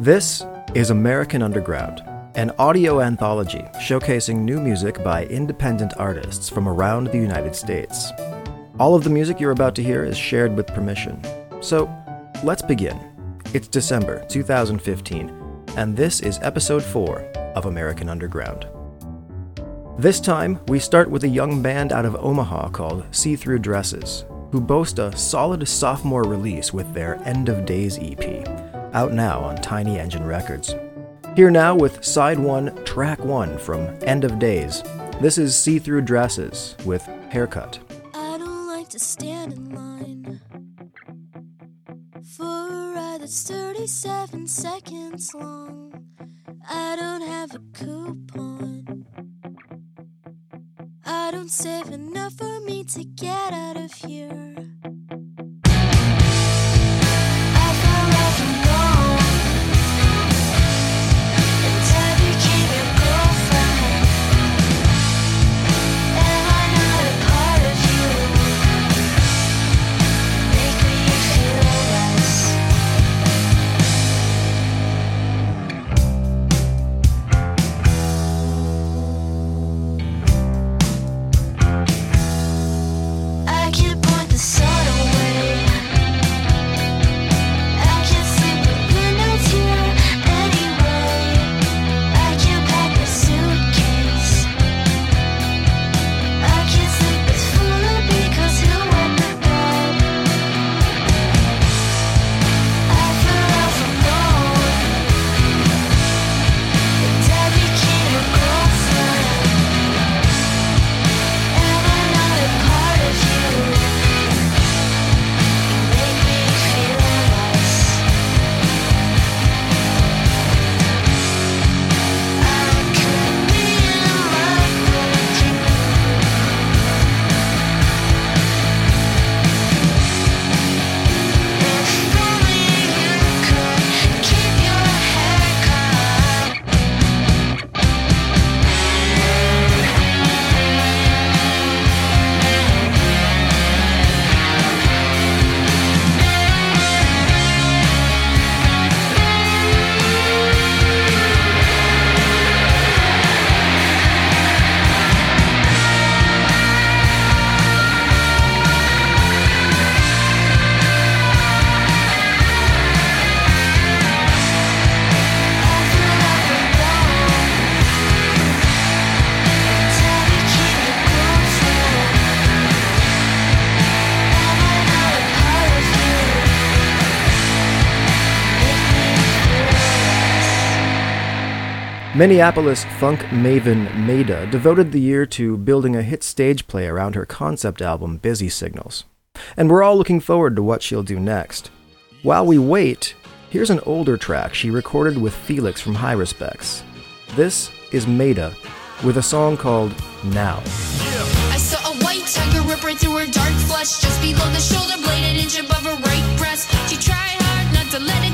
This is American Underground, an audio anthology showcasing new music by independent artists from around the United States. All of the music you're about to hear is shared with permission. So, let's begin. It's December 2015, and this is episode 4 of American Underground. This time, we start with a young band out of Omaha called See Through Dresses, who boast a solid sophomore release with their End of Days EP, out now on Tiny Engine Records. Here now with side 1, track 1 from End of Days. This is See Through Dresses with Haircut. I don't like to stand in line for a ride that's 37 seconds long. I don't have a coupon. I don't save enough for me to get out Minneapolis funk maven Mayda devoted the year to building a hit stage play around her concept album Busy Signals. And we're all looking forward to what she'll do next. While we wait, here's an older track she recorded with Felix from Heiruspecs. This is Mayda with a song called Now. I saw a white tiger rip right through her dark flesh, just below the shoulder blade, an inch above her right breast. She tried hard not to let a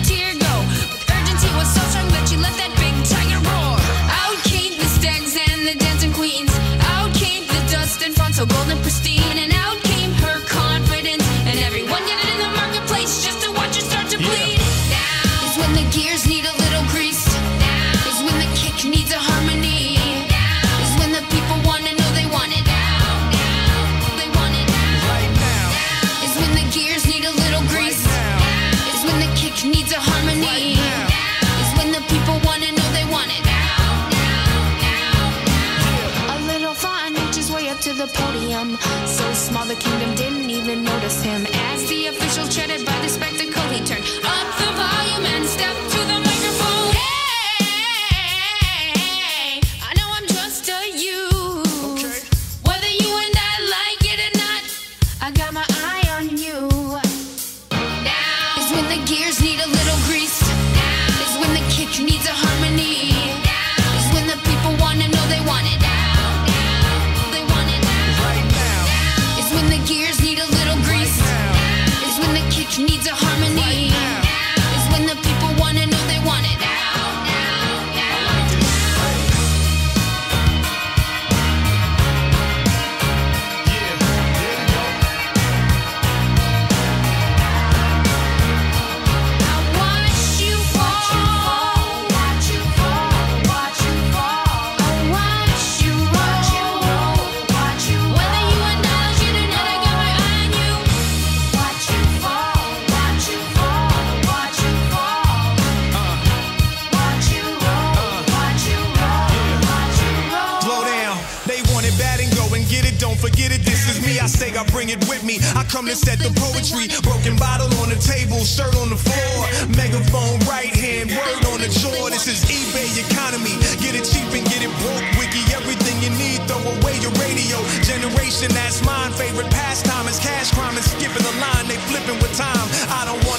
come set the poetry. Broken bottle on the table, shirt on the floor. Megaphone right hand, word on the chore. This is eBay economy. Get it cheap and get it broke. Wiki everything you need. Throw away your radio. Generation that's mine. Favorite pastime is cash crime and skipping the line. They flipping with time. I don't wanna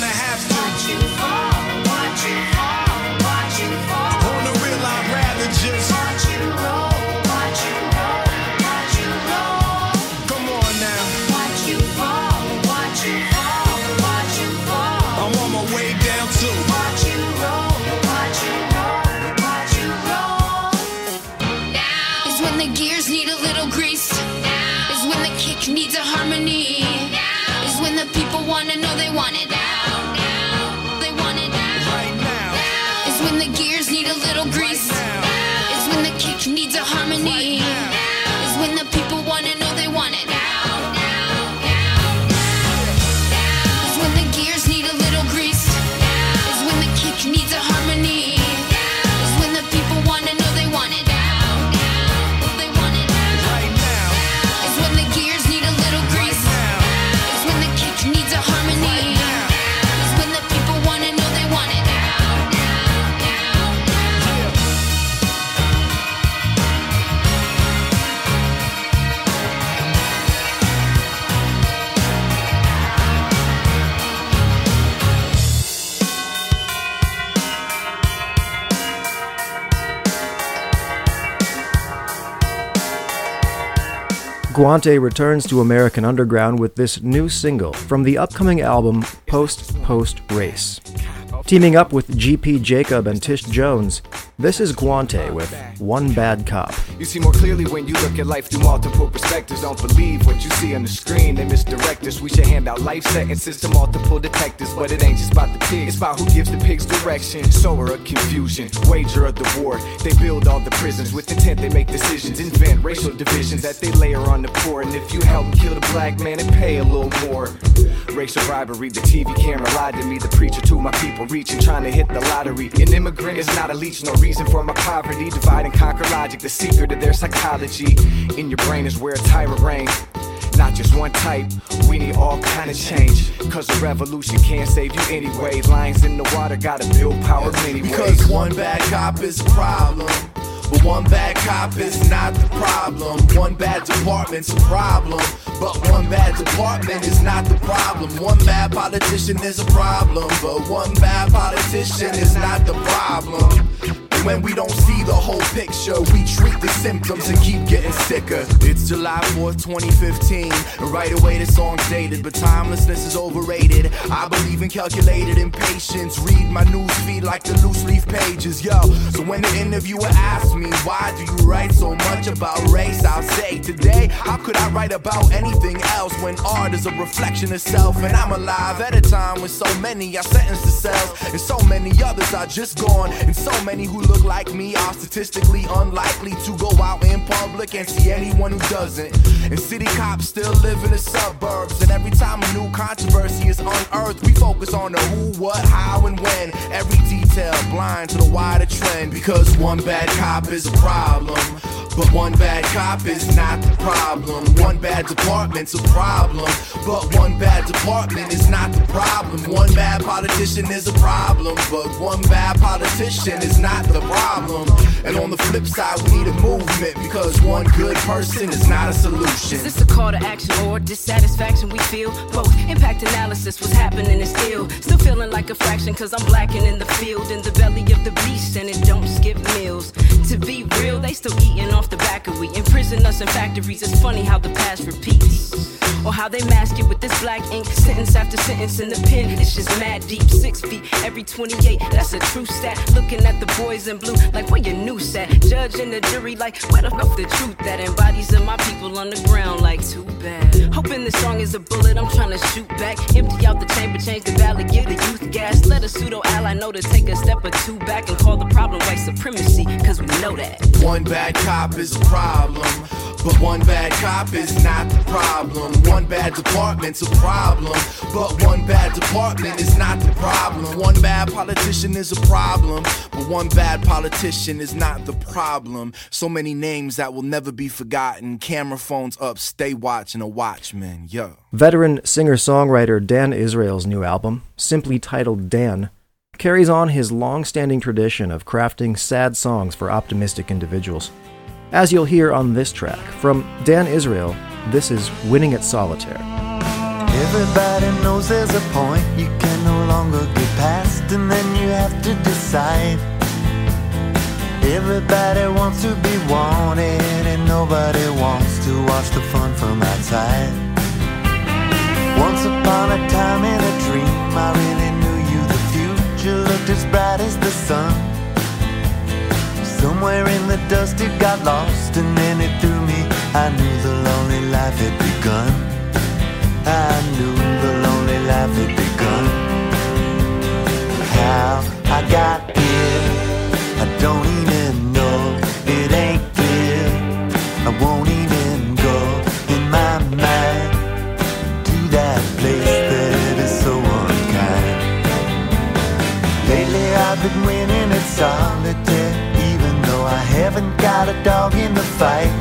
Guante returns to American Underground with this new single from the upcoming album Post Post Race. Teaming up with GP Jacob and Tish Jones, this is Guante with One Bad Cop. You see more clearly when you look at life through multiple perspectives. Don't believe what you see on the screen, they misdirect us. We should hand out life sentences to multiple detectives, but it ain't just about the. It's about who gives the pigs direction. Sower of confusion, wager of the war. They build all the prisons with intent, they make decisions, invent racial divisions that they layer on the poor. And if you help kill the black man and pay a little more. Racial the TV camera lied to me, the preacher to my people, reaching, trying to hit the lottery. An immigrant is not a leech, no reason for my poverty. Divide and conquer logic, the secret of their psychology. In your brain is where a tyrant reigns. Not just one type, we need all kind of change. Cause a revolution can't save you anyway. Lions in the water gotta build power many. Because one bad cop is a problem. But one bad cop is not the problem. One bad department's a problem. But one bad department is not the problem. One bad politician is a problem. But one bad politician is not the problem. When we don't see the whole picture, we treat the symptoms and keep getting sicker. It's July 4th, 2015. And right away, the song's dated, but timelessness is overrated. I believe in calculated impatience. Read my newsfeed like the loose leaf pages, yo. So when the interviewer asks me, why do you write so much about race? I'll say, today, how could I write about anything else when art is a reflection of self? And I'm alive at a time when so many are sentenced to cells, and so many others are just gone, and so many who look like me are statistically unlikely to go out in public and see anyone who doesn't. And city cops still live in the suburbs, and every time a new controversy is unearthed, we focus on the who, what, how, and when. Every detail blind to the wider trend, because one bad cop is a problem. But one bad cop is not the problem. One bad department's a problem. But one bad department is not the problem. One bad politician is a problem. But one bad politician is not the problem. And on the flip side, we need a movement because one good person is not a solution. Is this a call to action or dissatisfaction? We feel? Both. Impact analysis, what's happening is still. Still feeling like a fraction cause I'm blacking in the field. In the belly of the beast and it don't skip meals. To be real, they still eating off the back of we. Imprison us in factories, it's funny how the past repeats. Or how they mask it with this black ink. Sentence after sentence in the pen, it's just mad deep. Six feet every 28, that's a true stat. Looking at the boys in blue like where your new set Judge and the jury like where the fuck the truth that embodies of my people on the ground like too bad. Hoping this song is a bullet I'm trying to shoot back. Empty out the chamber, change the valley, give the youth gas. Let a pseudo ally know to take a step or two back And call the problem white supremacy, cause we know that. One bad cop is a problem. But one bad cop is not the problem. One bad department's a problem. But one bad department is not the problem. One bad politician is a problem. But one bad politician is not the problem. So many names that will never be forgotten. Camera phones up, stay watching a watchman. Yo. Veteran singer songwriter Dan Israel's new album, simply titled Dan, carries on his long standing tradition of crafting sad songs for optimistic individuals. As you'll hear on this track, from Dan Israel, this is Winning at Solitaire. Everybody knows there's a point you can no longer get past, and then you have to decide. Everybody wants to be wanted, and nobody wants to watch the fun from outside. Once upon a time in a dream, I really knew you. The future looked as bright as the sun. Somewhere in the dust it got lost, and then it threw me. I knew the lonely life had begun. I knew the lonely life had begun. How I got here, I don't even got a dog in the fight.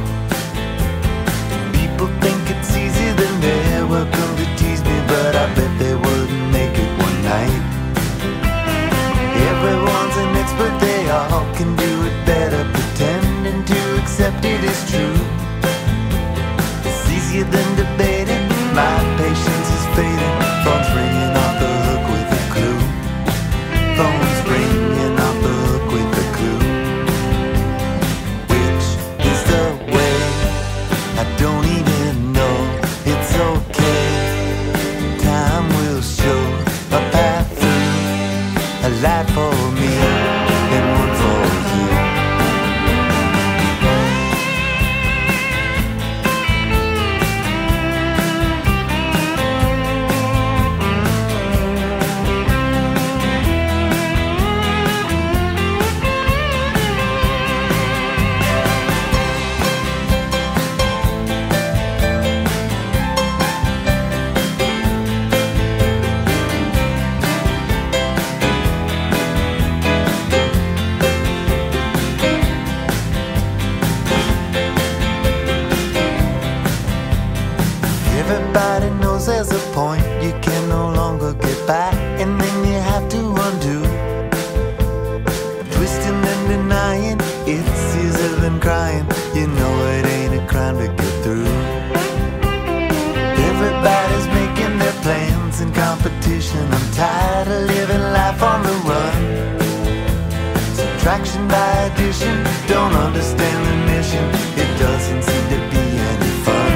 Addition, don't understand the mission. It doesn't seem to be any fun.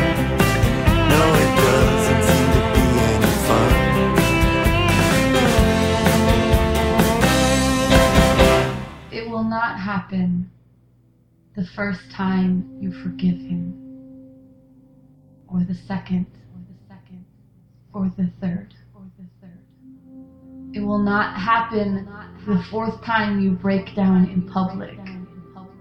No, it doesn't seem to be any fun. It will not happen the first time you forgive him, or the second, or the second, or the third, or the third. It will not happen the fourth time you break down in public,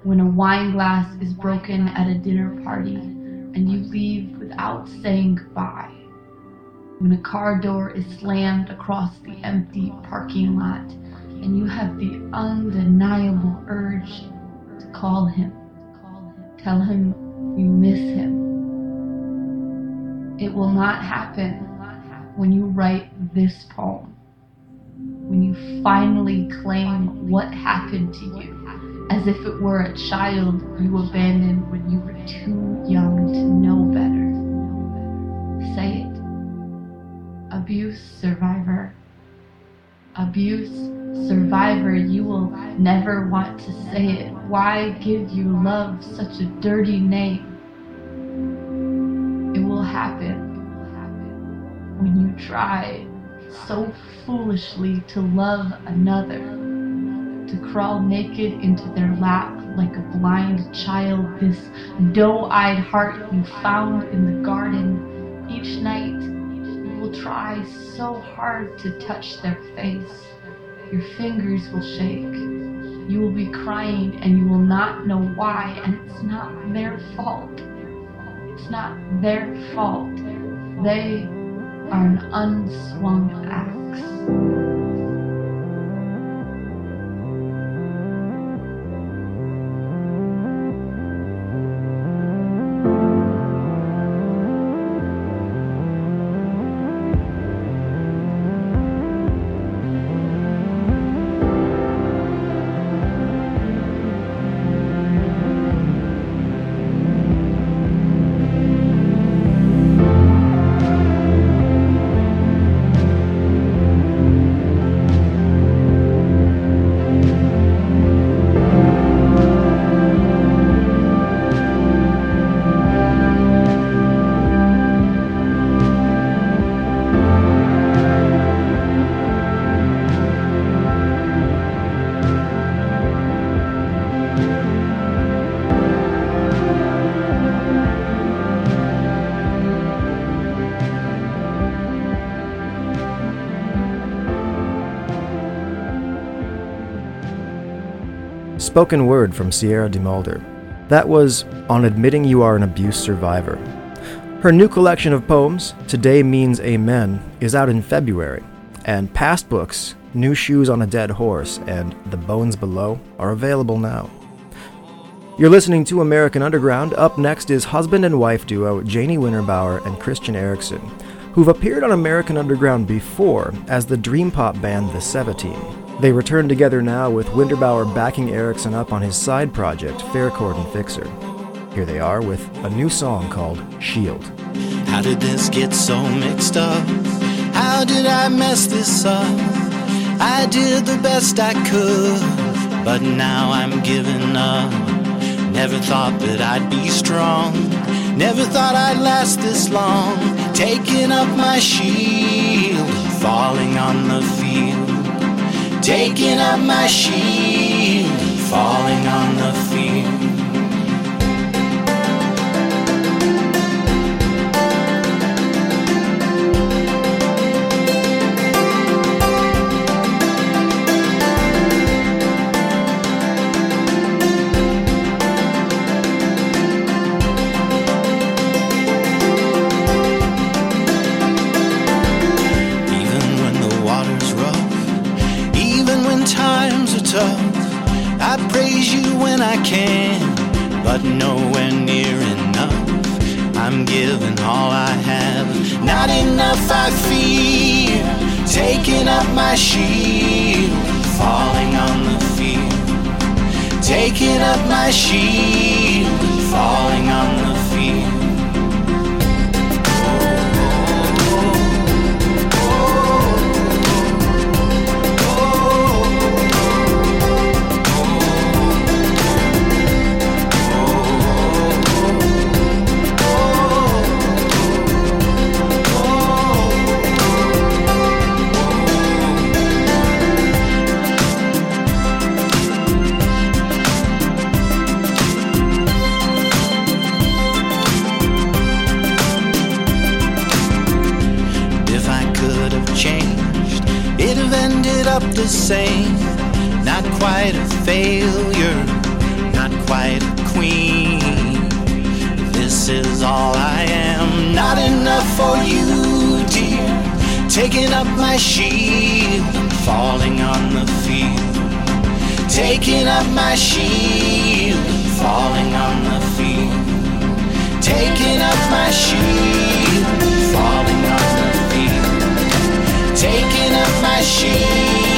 when a wine glass is broken at a dinner party and you leave without saying goodbye when a car door is slammed across the empty parking lot and you have the undeniable urge to call him, tell him you miss him. It will not happen when you write this poem, when you finally claim what happened to you as if it were a child you abandoned when you were too young to know better. Say it abuse survivor. Abuse survivor, you will never want to say it. Why give you love such a dirty name? It will happen when you try so foolishly to love another, to crawl naked into their lap like a blind child, this doe eyed heart you found in the garden each night you will try so hard to touch their face. Your fingers will shake. You will be crying and you will not know why, and it's not their fault. It's not their fault. They are an unswung axe. Spoken word from Sierra DeMulder. That was On Admitting You Are an Abuse Survivor. Her new collection of poems, Today Means Amen, is out in February, and past books, New Shoes on a Dead Horse and The Bones Below, are available now. You're listening to American Underground. Up next is husband and wife duo Janie Winterbauer and Christian Erickson, who've appeared on American Underground before as the dream pop band The Seventeen. They return together now with Winterbauer backing Eriksen up on his side project, Fairchord and Fixer. Here they are with a new song called Shield. How did this get so mixed up? How did I mess this up? I did the best I could, but now I'm giving up. Never thought that I'd be strong. Never thought I'd last this long. Taking up my shield, falling on the field. Taking up my shield, falling on the same. Not quite a failure, not quite a queen. This is all I am, not enough for you, dear. Taking up my shield falling on the field. Taking up my shield falling on the field. Taking up my shield falling on the field. Taking up my shield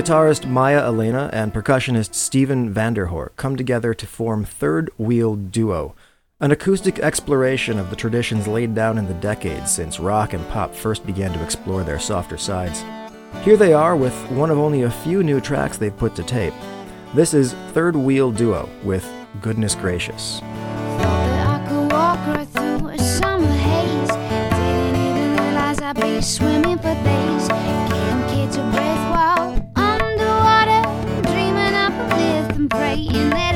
Guitarist Maya Elena and percussionist Steven Vanderhoort come together to form Third Wheel Duo, An acoustic exploration of the traditions laid down in the decades since rock and pop first began to explore their softer sides. Here they are with one of only a few new tracks they've put to tape. This is Third Wheel Duo with Goodness Gracious. I and praying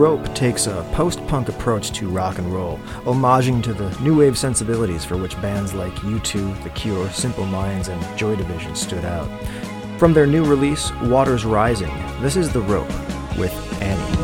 Rope takes a post punk approach to rock and roll, homaging to the new wave sensibilities for which bands like U2, The Cure, Simple Minds, and Joy Division stood out. From their new release, Waters Rising, this is The Rope with Annie.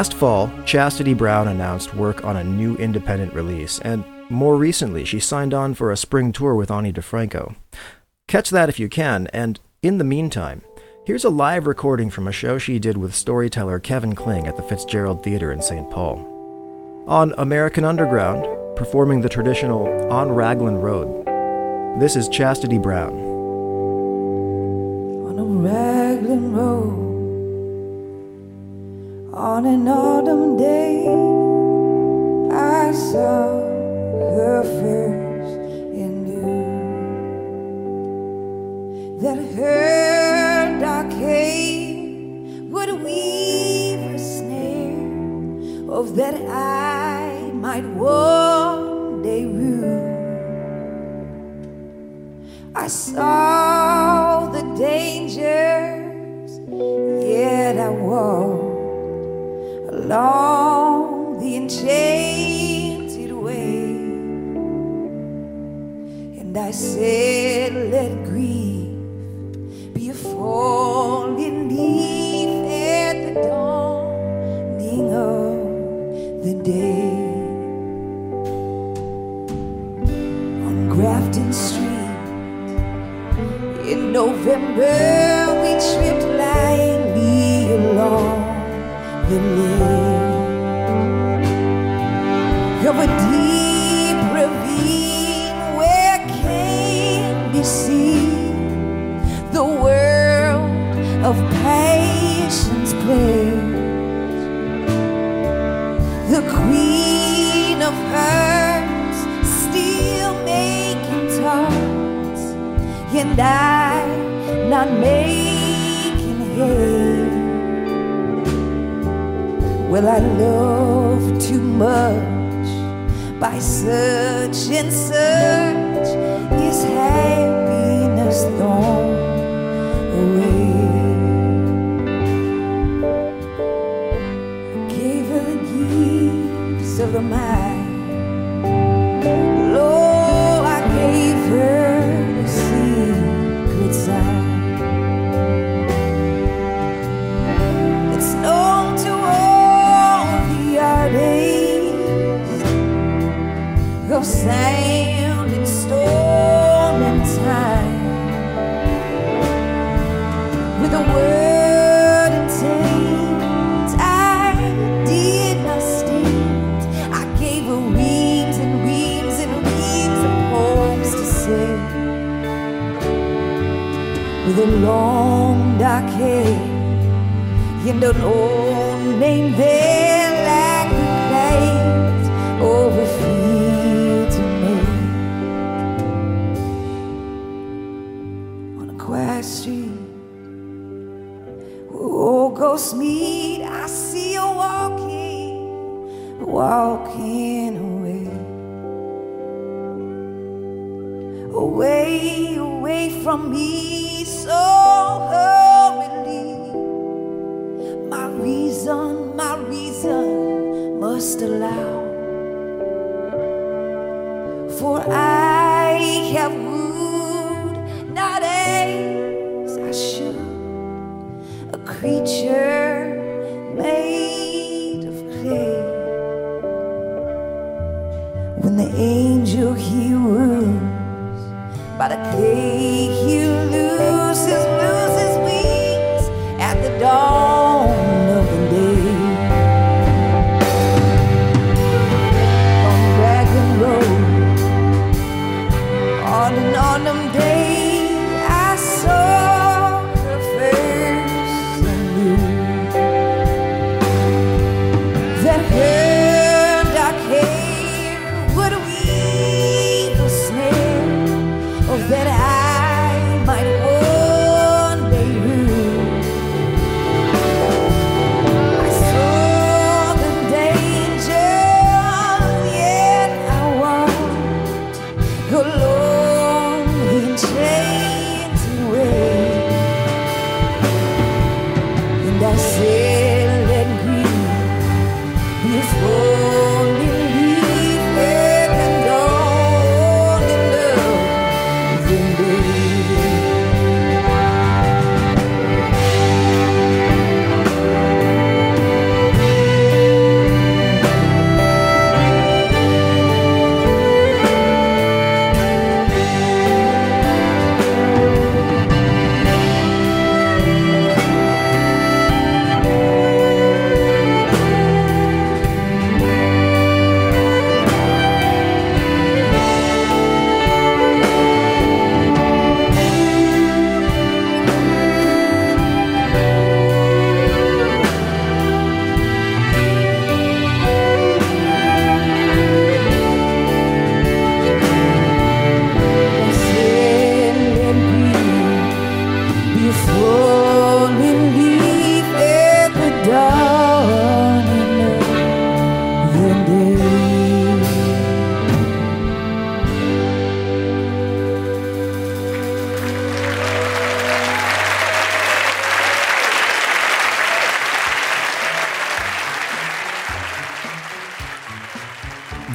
Last fall, Chastity Brown announced work on a new independent release, and more recently, she signed on for a spring tour with Ani DiFranco. Catch that if you can, and in the meantime, here's a live recording from a show she did with storyteller Kevin Kling at the Fitzgerald Theatre in St. Paul. On American Underground, performing the traditional On Raglan Road, this is Chastity Brown. on a Raglan Road on an autumn day. I saw her first and knew that her dark hair would weave a snare of that I might one day rue. I saw the dangers, yet I walked along the enchanted way. And I said, Let grief be a falling leaf at the dawning of the day. On Grafton Street in November, and I not making hay. Well, I love too much by such and such is happiness thrown Ghost Mead, I see you walking, walking away. Away, away from me, so hurriedly my reason, my reason must allow. For I have creature that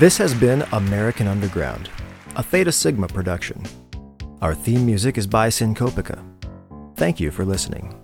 This has been American Underground, a Theta Sigma production. Our theme music is by Syncopika. Thank you for listening.